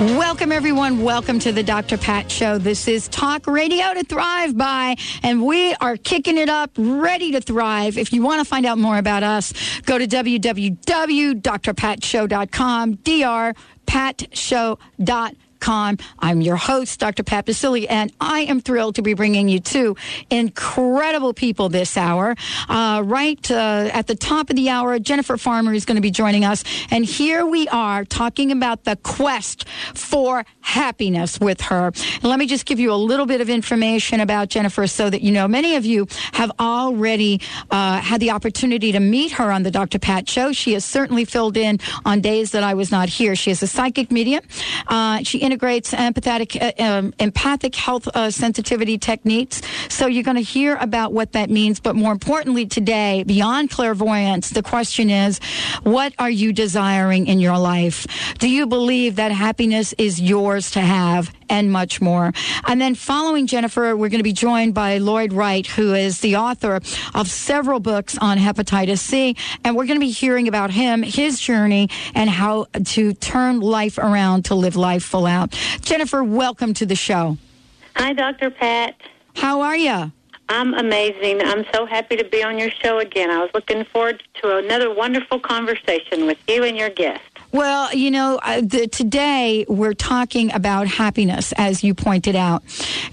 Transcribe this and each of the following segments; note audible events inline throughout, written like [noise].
Welcome, everyone. Welcome to the Dr. Pat Show. This is Talk Radio to Thrive by, and we are kicking it up, ready to thrive. If you want to find out more about us, go to www.drpatshow.com, drpatshow.com I'm your host, Dr. Pat Baccili, and I am thrilled to be bringing you two incredible people this hour. Uh, right uh, at the top of the hour, Jennifer Farmer is going to be joining us, and here we are talking about the quest for happiness with her. And let me just give you a little bit of information about Jennifer so that you know many of you have already uh, had the opportunity to meet her on the Dr. Pat Show. She has certainly filled in on days that I was not here. She is a psychic medium. Uh, she integrates empathetic, uh, um, empathic health uh, sensitivity techniques. So you're going to hear about what that means. But more importantly, today, beyond clairvoyance, the question is, what are you desiring in your life? Do you believe that happiness is yours to have? And much more. And then following Jennifer, we're going to be joined by Lloyd Wright, who is the author of several books on hepatitis C. And we're going to be hearing about him, his journey, and how to turn life around to live life full out. Jennifer, welcome to the show. Hi, Dr. Pat. How are you? I'm amazing. I'm so happy to be on your show again. I was looking forward to another wonderful conversation with you and your guest. Well, you know, uh, the, today we're talking about happiness, as you pointed out,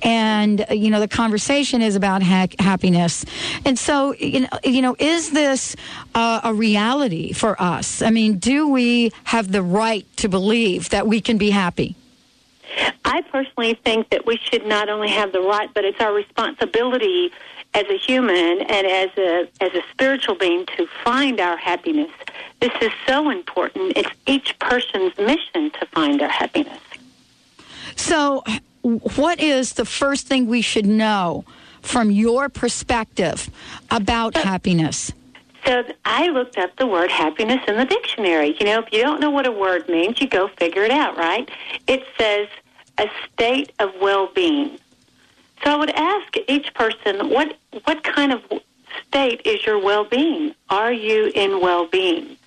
and uh, you know the conversation is about ha- happiness. And so, you know, you know, is this uh, a reality for us? I mean, do we have the right to believe that we can be happy? I personally think that we should not only have the right, but it's our responsibility as a human and as a as a spiritual being to find our happiness. This is so important. It's each person's mission to find their happiness. So, what is the first thing we should know from your perspective about happiness? So I looked up the word happiness in the dictionary. You know, if you don't know what a word means, you go figure it out, right? It says a state of well-being. So I would ask each person, what what kind of state is your well-being? Are you in well-being?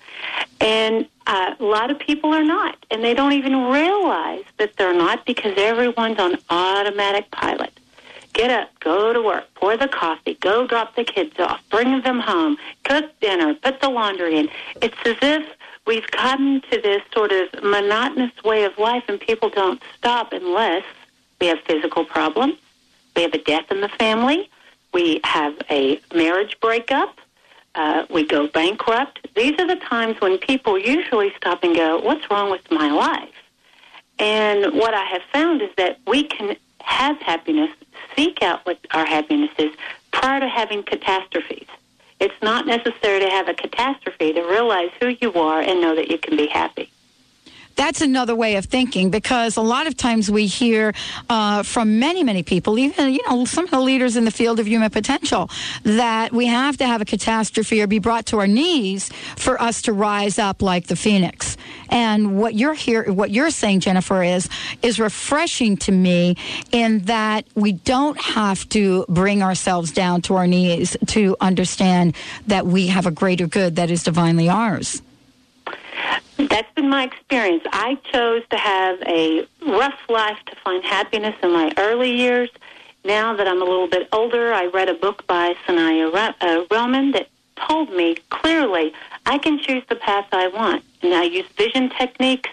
And uh, a lot of people are not, and they don't even realize that they're not because everyone's on automatic pilot. Get up, go to work, pour the coffee, go drop the kids off, bring them home, cook dinner, put the laundry in. It's as if we've gotten to this sort of monotonous way of life, and people don't stop unless we have physical problems, we have a death in the family, we have a marriage breakup, uh, we go bankrupt. These are the times when people usually stop and go, What's wrong with my life? And what I have found is that we can have happiness, seek out what our happiness is prior to having catastrophes. It's not necessary to have a catastrophe to realize who you are and know that you can be happy that's another way of thinking because a lot of times we hear uh, from many, many people, even you know some of the leaders in the field of human potential, that we have to have a catastrophe or be brought to our knees for us to rise up like the phoenix. And what you're here, what you're saying, Jennifer, is is refreshing to me in that we don't have to bring ourselves down to our knees to understand that we have a greater good that is divinely ours. That's been my experience. I chose to have a rough life to find happiness in my early years. Now that I'm a little bit older, I read a book by Sanaya uh, Roman that told me clearly I can choose the path I want. And I use vision techniques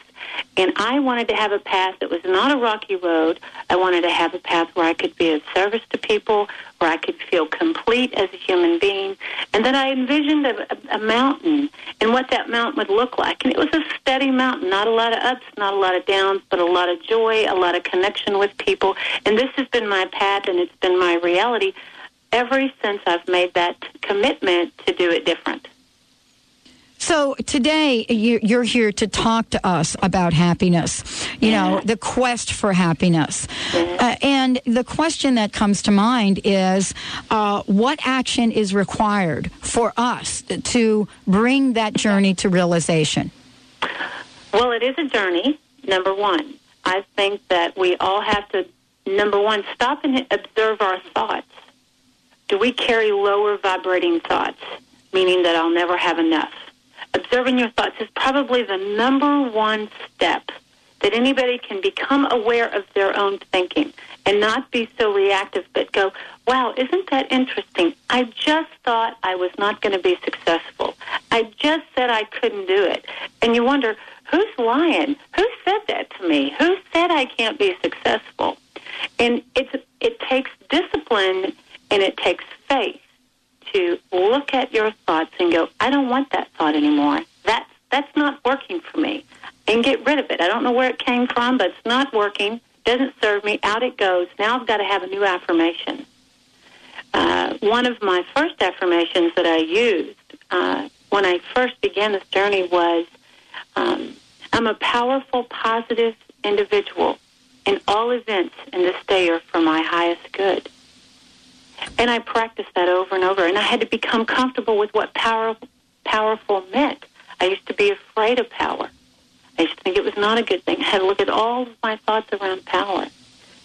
and I wanted to have a path that was not a rocky road. I wanted to have a path where I could be of service to people, where I could feel complete as a human being. And then I envisioned a, a mountain and what that mountain would look like. And it was a steady mountain, not a lot of ups, not a lot of downs, but a lot of joy, a lot of connection with people. And this has been my path and it's been my reality ever since I've made that commitment to do it different. So today you're here to talk to us about happiness, you know, the quest for happiness. Uh, and the question that comes to mind is uh, what action is required for us to bring that journey to realization? Well, it is a journey, number one. I think that we all have to, number one, stop and observe our thoughts. Do we carry lower vibrating thoughts, meaning that I'll never have enough? Observing your thoughts is probably the number one step that anybody can become aware of their own thinking and not be so reactive, but go, wow, isn't that interesting? I just thought I was not going to be successful. I just said I couldn't do it. And you wonder, who's lying? Who said that to me? Who said I can't be successful? And it's, it takes discipline and it takes faith to look at your thoughts and go, I don't want that thought anymore. That's, that's not working for me. And get rid of it. I don't know where it came from, but it's not working. Doesn't serve me. Out it goes. Now I've got to have a new affirmation. Uh, one of my first affirmations that I used uh, when I first began this journey was, um, I'm a powerful, positive individual, and all events in this day are for my highest good. And I practiced that over and over, and I had to become comfortable with what power, powerful meant. I used to be afraid of power. I used to think it was not a good thing. I had to look at all of my thoughts around power.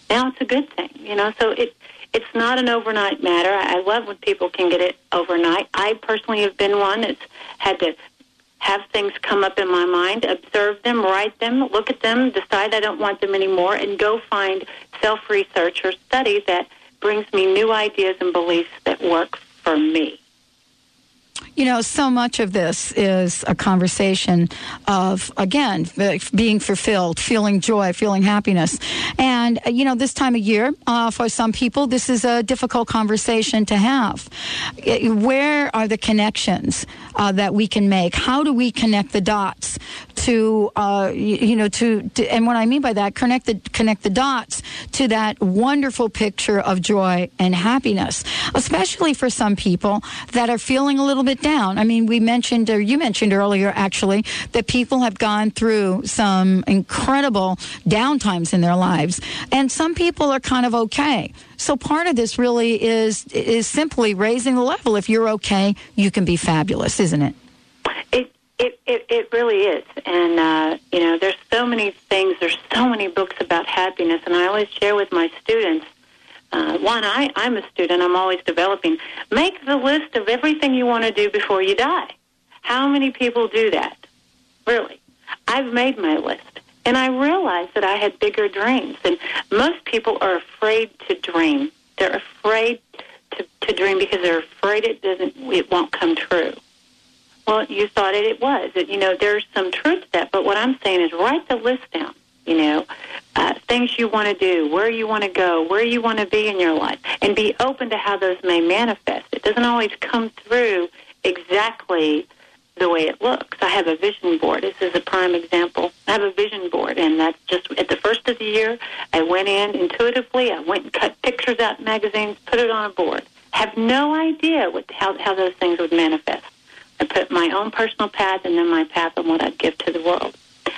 Now it's a good thing, you know. So it it's not an overnight matter. I love when people can get it overnight. I personally have been one that's had to have things come up in my mind, observe them, write them, look at them, decide I don't want them anymore, and go find self research or study that brings me new ideas and beliefs that work for me. You know, so much of this is a conversation of, again, being fulfilled, feeling joy, feeling happiness. And, uh, you know, this time of year, uh, for some people, this is a difficult conversation to have. Where are the connections uh, that we can make? How do we connect the dots to, uh, you know, to, to, and what I mean by that, connect the, connect the dots to that wonderful picture of joy and happiness, especially for some people that are feeling a little bit down. I mean, we mentioned, or you mentioned earlier, actually, that people have gone through some incredible downtimes in their lives, and some people are kind of okay. So part of this really is is simply raising the level. If you're okay, you can be fabulous, isn't it? It it, it, it really is. And, uh, you know, there's so many things, there's so many books about happiness. And I always share with my students uh, one, I, I'm a student, I'm always developing. Make the list of everything you want to do before you die. How many people do that? Really? I've made my list. And I realized that I had bigger dreams. And most people are afraid to dream. They're afraid to, to dream because they're afraid it doesn't, it won't come true. Well, you thought it, it was. It, you know, there's some truth to that. But what I'm saying is write the list down. You know, uh, things you want to do, where you want to go, where you want to be in your life, and be open to how those may manifest. It doesn't always come through exactly the way it looks. I have a vision board. This is a prime example. I have a vision board, and that's just at the first of the year. I went in intuitively. I went and cut pictures out in magazines, put it on a board. Have no idea what how how those things would manifest. I put my own personal path and then my path on what I'd give to the world.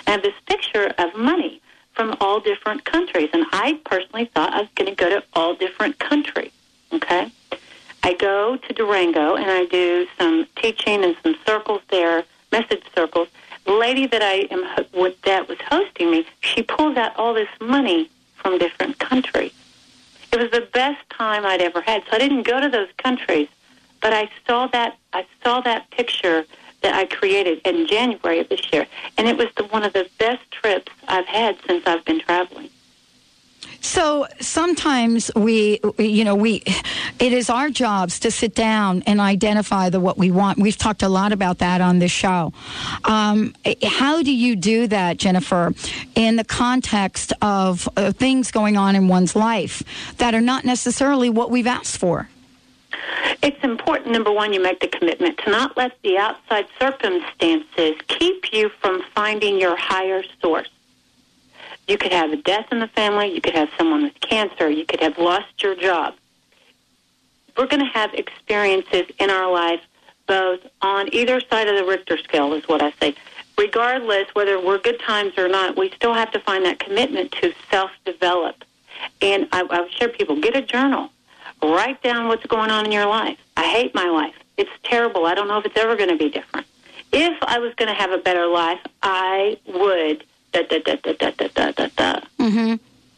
I have this picture of money from all different countries, and I personally thought I was going to go to all different countries. Okay, I go to Durango and I do some teaching and some circles there, message circles. The lady that I am with that was hosting me, she pulls out all this money from different countries. It was the best time I'd ever had. So I didn't go to those countries. But I saw that I saw that picture that I created in January of this year, and it was the, one of the best trips I've had since I've been traveling. So sometimes we, you know, we, it is our jobs to sit down and identify the what we want. We've talked a lot about that on this show. Um, how do you do that, Jennifer, in the context of uh, things going on in one's life that are not necessarily what we've asked for? It's important, number one, you make the commitment to not let the outside circumstances keep you from finding your higher source. You could have a death in the family, you could have someone with cancer, you could have lost your job. We're going to have experiences in our life, both on either side of the Richter scale, is what I say. Regardless whether we're good times or not, we still have to find that commitment to self develop. And I, I would share people get a journal, write down what's going on in your life. I hate my life. It's terrible. I don't know if it's ever going to be different. If I was going to have a better life, I would da da da da da da da da da. Mm-hmm.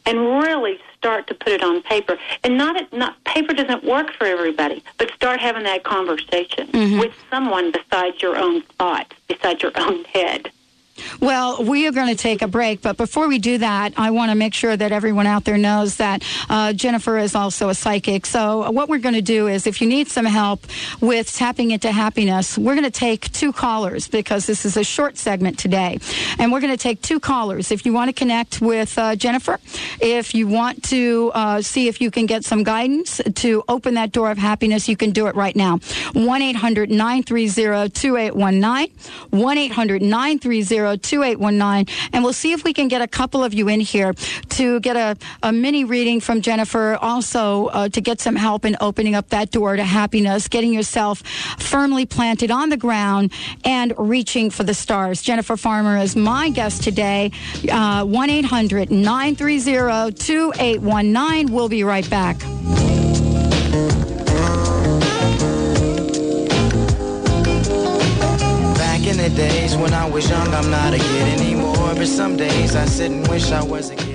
And really start to put it on paper. And not it not paper doesn't work for everybody, but start having that conversation Mhm. with someone besides your own thoughts, besides your own head. Well, we are going to take a break, but before we do that, I want to make sure that everyone out there knows that uh, Jennifer is also a psychic. So, what we're going to do is if you need some help with tapping into happiness, we're going to take two callers because this is a short segment today. And we're going to take two callers. If you want to connect with uh, Jennifer, if you want to uh, see if you can get some guidance to open that door of happiness, you can do it right now. 1 800 930 2819. 1 800 930 2819. And we'll see if we can get a couple of you in here to get a, a mini reading from Jennifer, also uh, to get some help in opening up that door to happiness, getting yourself firmly planted on the ground and reaching for the stars. Jennifer Farmer is my guest today. Uh, 1 800 930 2819. We'll be right back. In the days when I was young, I'm not a kid anymore. But some days I sit and wish I was a kid.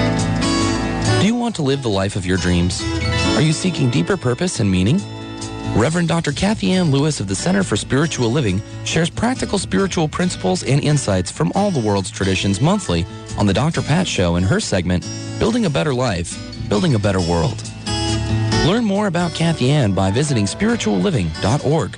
Do you want to live the life of your dreams? Are you seeking deeper purpose and meaning? Reverend Dr. Kathy Ann Lewis of the Center for Spiritual Living shares practical spiritual principles and insights from all the world's traditions monthly on the Dr. Pat Show in her segment, Building a Better Life, Building a Better World. Learn more about Kathy Ann by visiting spiritualliving.org.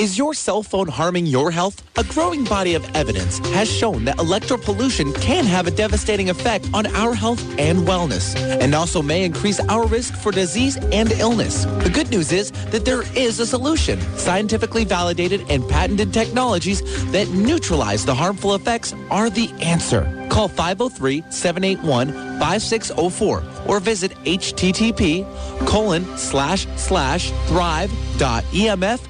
Is your cell phone harming your health? A growing body of evidence has shown that electropollution can have a devastating effect on our health and wellness, and also may increase our risk for disease and illness. The good news is that there is a solution. Scientifically validated and patented technologies that neutralize the harmful effects are the answer. Call 503-781-5604 or visit http colon slash slash thrive dot emf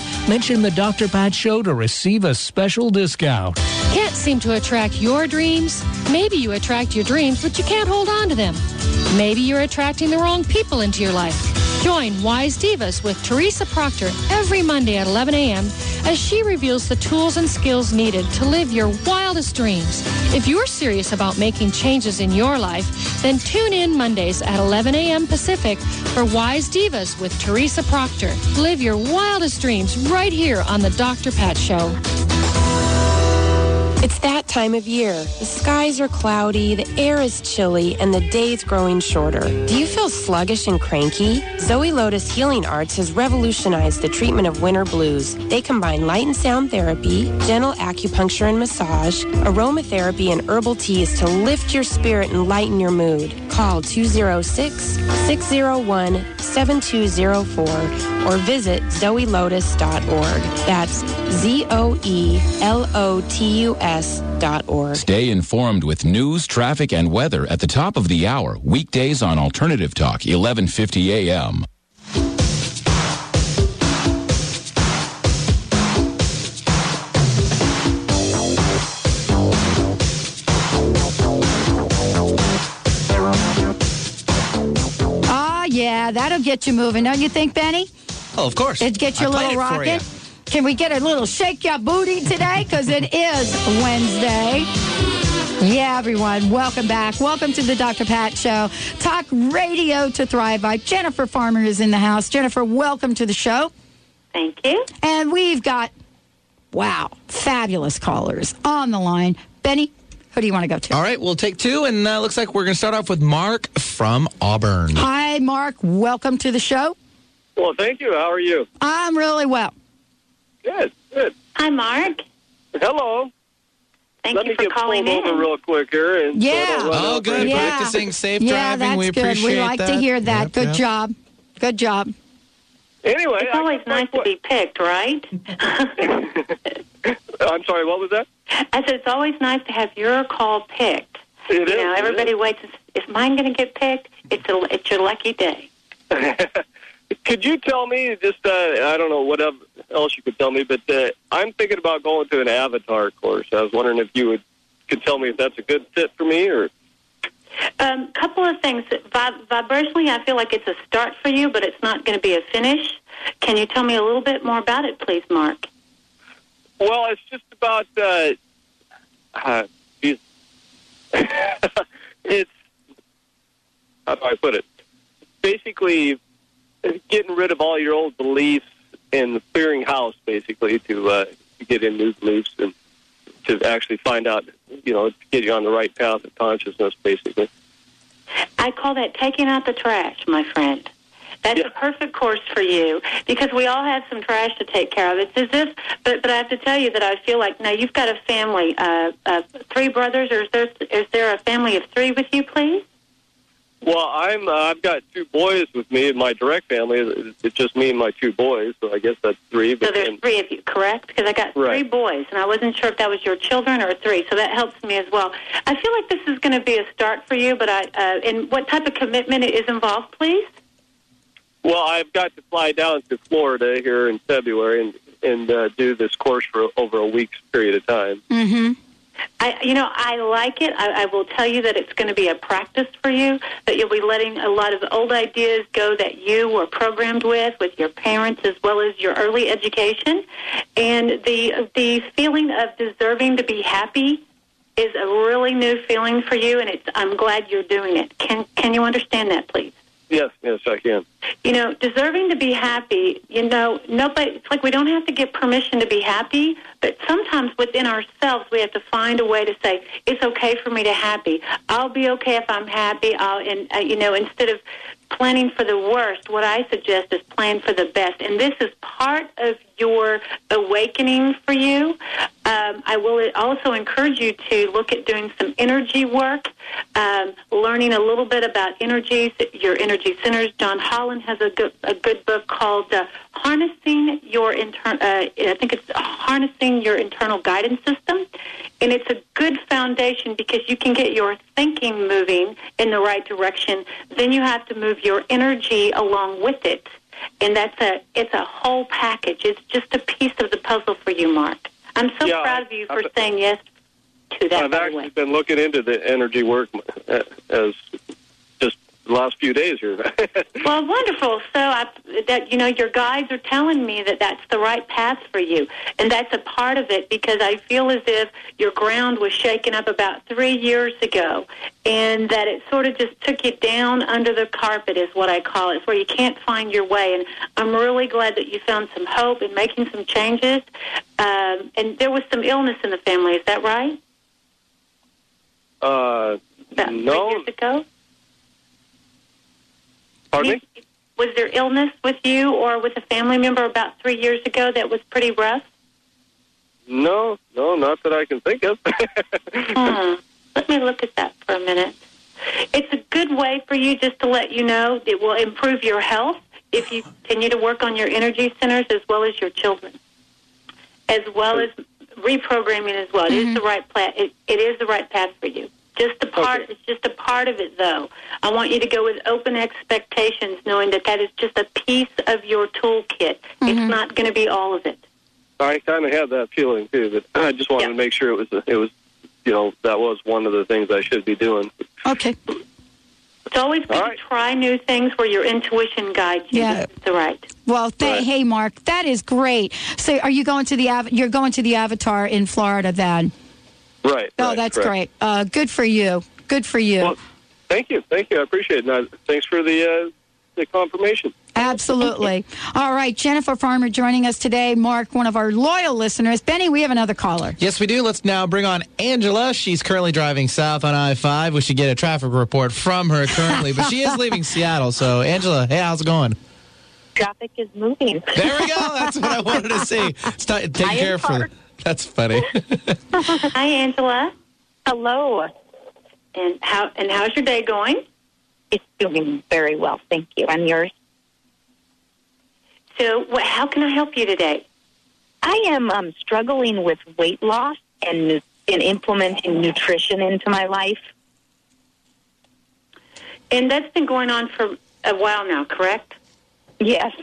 Mention the Dr. Pat Show to receive a special discount. Can't seem to attract your dreams? Maybe you attract your dreams, but you can't hold on to them. Maybe you're attracting the wrong people into your life. Join Wise Divas with Teresa Proctor every Monday at 11 a.m. as she reveals the tools and skills needed to live your wildest dreams. If you're serious about making changes in your life, then tune in Mondays at 11 a.m. Pacific for Wise Divas with Teresa Proctor. Live your wildest dreams right here on The Dr. Pat Show. That time of year. The skies are cloudy, the air is chilly, and the day's growing shorter. Do you feel sluggish and cranky? Zoe Lotus Healing Arts has revolutionized the treatment of winter blues. They combine light and sound therapy, gentle acupuncture and massage, aromatherapy, and herbal teas to lift your spirit and lighten your mood. Call 206-601-7204 or visit zoelotus.org. That's E Z-O-E-L-O-T-U-S dot org. Stay informed with news, traffic, and weather at the top of the hour, weekdays on Alternative Talk, 1150 a.m. Yeah, Yeah, that'll get you moving, don't you think, Benny? Oh, of course. It get you a I played little it for rocking. you. Can we get a little shake your booty today? Because it is Wednesday. Yeah, everyone, welcome back. Welcome to the Dr. Pat Show. Talk radio to thrive by. Jennifer Farmer is in the house. Jennifer, welcome to the show. Thank you. And we've got, wow, fabulous callers on the line. Benny, who do you want to go to? All right, we'll take two, and uh, looks like we're going to start off with Mark from Auburn. Hi, Mark. Welcome to the show. Well, thank you. How are you? I'm really well. Good, good. Hi, Mark. Hello. Thank Let you me for get calling pulled in. over real quick here. And Yeah. don't Oh, good. Yeah. Practicing safe yeah, driving. that's we good. appreciate We like to hear that. Yep, good yep. job. Good job. Anyway, It's always nice to be picked, right? [laughs] I'm sorry. What was that? I said it's always nice to have your call picked. It you is, know, everybody is. waits. Is mine going to get picked? It's a, it's your lucky day. [laughs] Could you tell me just? Uh, I don't know what else you could tell me, but uh, I'm thinking about going to an Avatar course. I was wondering if you would could tell me if that's a good fit for me, or Um, couple of things. Vib- vibrationally, I feel like it's a start for you, but it's not going to be a finish. Can you tell me a little bit more about it, please, Mark? well, it's just about. Uh, uh, [laughs] it's how do I put it? Basically, getting rid of all your old beliefs and clearing house, basically, to uh, to get in new beliefs and to actually find out, you know, to get you on the right path of consciousness, basically. I call that taking out the trash, my friend. That's Yeah. a perfect course for you because we all have some trash to take care of. It's as if, but but I have to tell you that I feel like now you've got a family, uh, uh, three brothers, or is there is there a family of three with you, please? Well, I'm uh, I've got two boys with me. My direct family is it's just me and my two boys, so I guess that's three. So But there's then- three of you, correct? Because I got three boys, and I wasn't sure if that was your children or three. So that helps me as well. I feel like this is going to be a start for you, but I uh, and what type of commitment is involved, please? Well, I've got to fly down to Florida here in February and and uh, do this course for over a week's period of time. Mm-hmm. I, you know, I like it. I, I will tell you that it's going to be a practice for you. That you'll be letting a lot of old ideas go that you were programmed with, with your parents as well as your early education, and the the feeling of deserving to be happy is a really new feeling for you. And it's I'm glad you're doing it. Can can you understand that, please? Yes, yes, I can. you know, deserving to be happy, you know, nobody, it's like we don't have to get permission to be happy, but sometimes within ourselves we have to find a way to say, it's okay for me to happy. I'll be okay if I'm happy. I'll, and, uh, you know, instead of planning for the worst, what I suggest is plan for the best. And this is part of your awakening for you. Um, I will also encourage you to look at doing some energy work, um, learning a little bit about energies, your energy centers. John Holland has a good, a good book called uh, Harnessing Your Internal, uh, I think it's Harnessing Your Internal Guidance System. And it's a good foundation because you can get your thinking moving in the right direction. Then you have to move your energy along with it. And that's a it's a whole package. It's just a piece of the puzzle for you, Mark. I'm so Yeah, proud of you for I've- saying yes to that. I've actually way. been looking into the energy work uh, as the last few days here. [laughs] Well, wonderful. So I, that you know, your guides are telling me that that's the right path for you, and that's a part of it because I feel as if your ground was shaken up about three years ago, and that it sort of just took you down under the carpet, is what I call it. It's where you can't find your way, and I'm really glad that you found some hope in making some changes. Um, and there was some illness in the family. Is that right? uh, About no, three years ago. Pardon me. Was there illness with you or with a family member about three years ago that was pretty rough? No, no, not that I can think of. [laughs] Hmm. Let me look at that for a minute. It's a good way for you just to let you know it will improve your health if you continue to work on your energy centers as well as your children, as well as reprogramming as well. It is the right pla- it, it is the right path for you. Just a part. Okay. It's just a part of it, though. I want you to go with open expectations, knowing that that is just a piece of your toolkit. It's mm-hmm. not going to be all of it. I kind of had that feeling too, but I just wanted Yeah. to make sure it was it was, you know, that was one of the things I should be doing. Okay. It's always good to try new things where your intuition guides you. Yeah. This the right. Well, th- hey, Mark, that is great. So, are you going to the Av- you're going to the Avatar in Florida then? Right. Oh, right, that's correct. great. Uh, good for you. Good for you. Well, thank you, thank you. I appreciate it. Now, thanks for the uh, the confirmation. Absolutely. All right, Jennifer Farmer joining us today. Mark, one of our loyal listeners. Benny, we have another caller. Yes, we do. Let's now bring on Angela. She's currently driving south on I 5. We should get a traffic report from her currently, but she is [laughs] leaving Seattle. So, Angela, hey, how's it going? Traffic is moving. There we go. That's what I wanted to see. [laughs] It's not, take I care for the, parked. That's funny. [laughs] Hi, Angela. Hello. And how and how's your day going? It's doing very well, thank you. And yours? So, what, how can I help you today? I am um, struggling with weight loss and nu- and implementing nutrition into my life. And that's been going on for a while now, correct? Yes.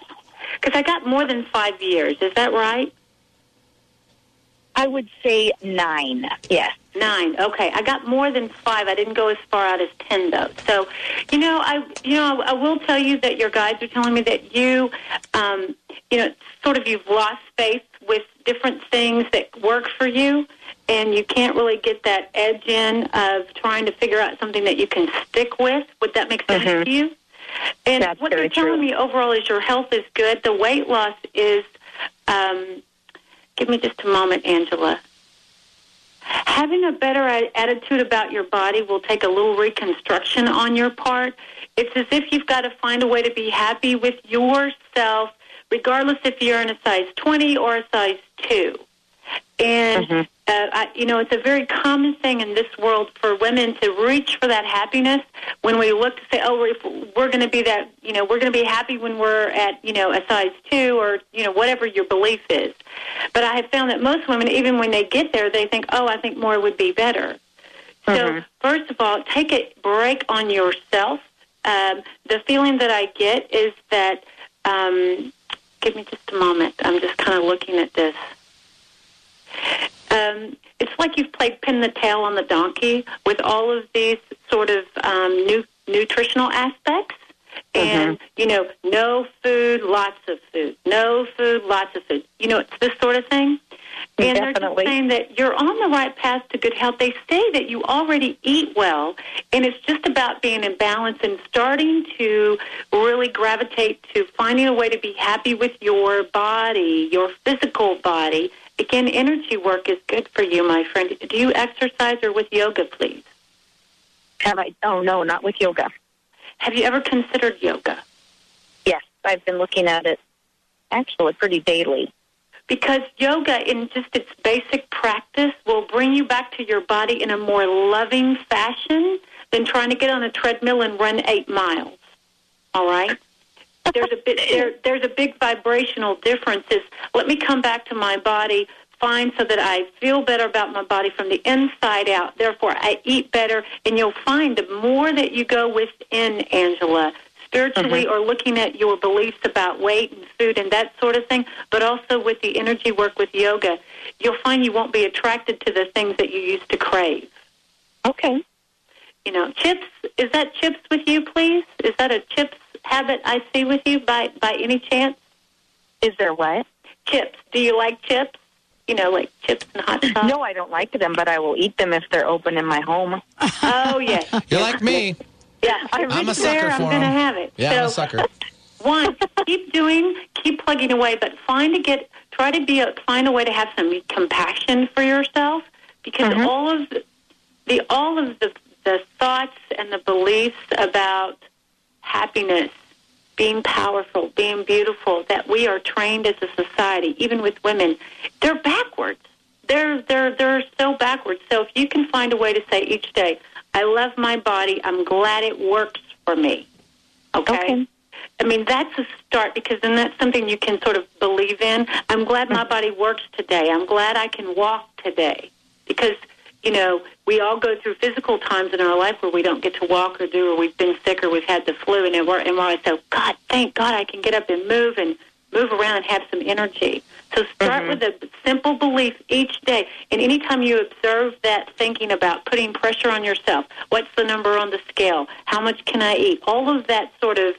Because I got more than five years. Is that right? I would say nine. Yes. Nine. Okay, I got more than five. I didn't go as far out as ten, though. So, you know, I, you know, I will tell you that your guides are telling me that you, um, you know, sort of you've lost faith with different things that work for you, and you can't really get that edge in of trying to figure out something that you can stick with. Would that make sense to you? And That's what they're telling true. me overall is your health is good. The weight loss is. Um, give me just a moment, Angela. Having a better attitude about your body will take a little reconstruction on your part. It's as if you've got to find a way to be happy with yourself, regardless if you're in a size 20 or a size 2. And, uh, I, you know, it's a very common thing in this world for women to reach for that happiness when we look to say, oh, if we're going to be that, you know, we're going to be happy when we're at, you know, a size 2 or, you know, whatever your belief is. But I have found that most women, even when they get there, they think, oh, I think more would be better. So, first of all, take a break on yourself. Um, the feeling that I get is that, um, give me just a moment. I'm just kind of looking at this. Um, it's like you've played pin the tail on the donkey with all of these sort of um, nu- nutritional aspects. And, you know, no food, lots of food. No food, lots of food. You know, it's this sort of thing. And they're just saying that you're on the right path to good health. They say that you already eat well, and it's just about being in balance and starting to really gravitate to finding a way to be happy with your body, your physical body. Again, energy work is good for you, my friend. Do you exercise or with yoga, please? Have I? Oh no, not with yoga. Have you ever considered yoga? Yes, I've been looking at it actually pretty daily. Because yoga, in just its basic practice, will bring you back to your body in a more loving fashion than trying to get on a treadmill and run eight miles. All right? There's a bit there. There's a big vibrational difference. Is let me come back to my body, find so that I feel better about my body from the inside out. Therefore, I eat better, and you'll find the more that you go within, Angela, spiritually mm-hmm. or looking at your beliefs about weight and food and that sort of thing, but also with the energy work with yoga, you'll find you won't be attracted to the things that you used to crave. Okay. You know, chips, is that chips with you, please? Is that a chips habit I see with you by, by any chance? Is there what? Chips. Do you like chips? You know, like chips and hot sauce? No, I don't like them, but I will eat them if they're open in my home. Oh, [laughs] yes. You're like me. Yeah, I'm a sucker there, I'm for going to 'em. have it. Yeah, I'm a sucker. [laughs] one, keep doing, keep plugging away, but find to get, try to be, a, find a way to have some compassion for yourself, because mm-hmm. all of the, the all of the the thoughts and the beliefs about happiness, being powerful, being beautiful, that we are trained as a society, even with women, they're backwards. They're they're they're so backwards. So if you can find a way to say each day, I love my body. I'm glad it works for me. Okay. I mean, that's a start because then that's something you can sort of believe in. I'm glad my mm. body works today. I'm glad I can walk today because, you know, we all go through physical times in our life where we don't get to walk or do, or we've been sick or we've had the flu, and we're, and we're always so, God, thank God I can get up and move and move around and have some energy. So start with a simple belief each day. And anytime you observe that thinking about putting pressure on yourself, what's the number on the scale? How much can I eat? All of that sort of,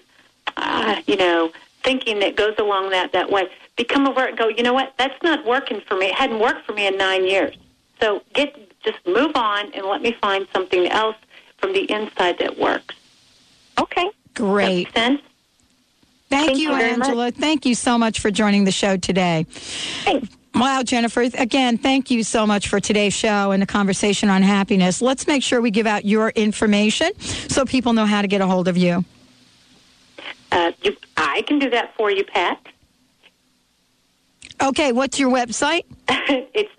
uh, you know, thinking that goes along that, that way. Become aware and go, you know what? That's not working for me. It hadn't worked for me in nine years. So get, just move on and let me find something else from the inside that works. Okay. Great. Makes sense? Thank, Thank you, you very much. Angela. Thank you so much for joining the show today. Wow, Jennifer. Again, thank you so much for today's show and the conversation on happiness. Let's make sure we give out your information so people know how to get a hold of you. Uh, you, I can do that for you, Pat. Okay, what's your website? [laughs] it's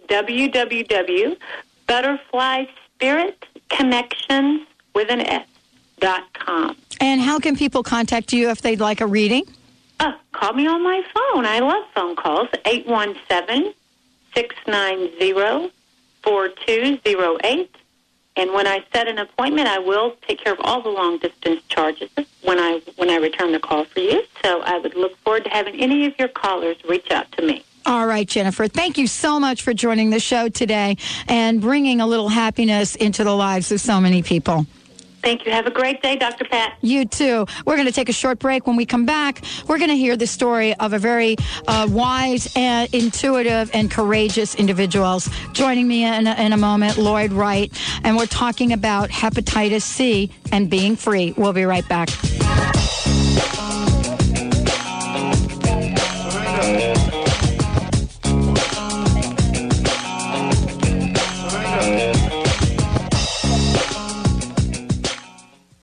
www.butterflyspiritconnections with an S dot com. And how can people contact you if they'd like a reading? Uh, call me on my phone. I love phone calls. 817 690 4208. And when I set an appointment, I will take care of all the long distance charges when I when I return the call for you. So I would look forward to having any of your callers reach out to me. All right, Jennifer. Thank you so much for joining the show today and bringing a little happiness into the lives of so many people. Thank you. Have a great day, Dr. Pat. You too. We're going to take a short break. When we come back, we're going to hear the story of a very uh, wise and intuitive and courageous individuals. Joining me in a, in a moment, Lloyd Wright, and we're talking about hepatitis C and being free. We'll be right back.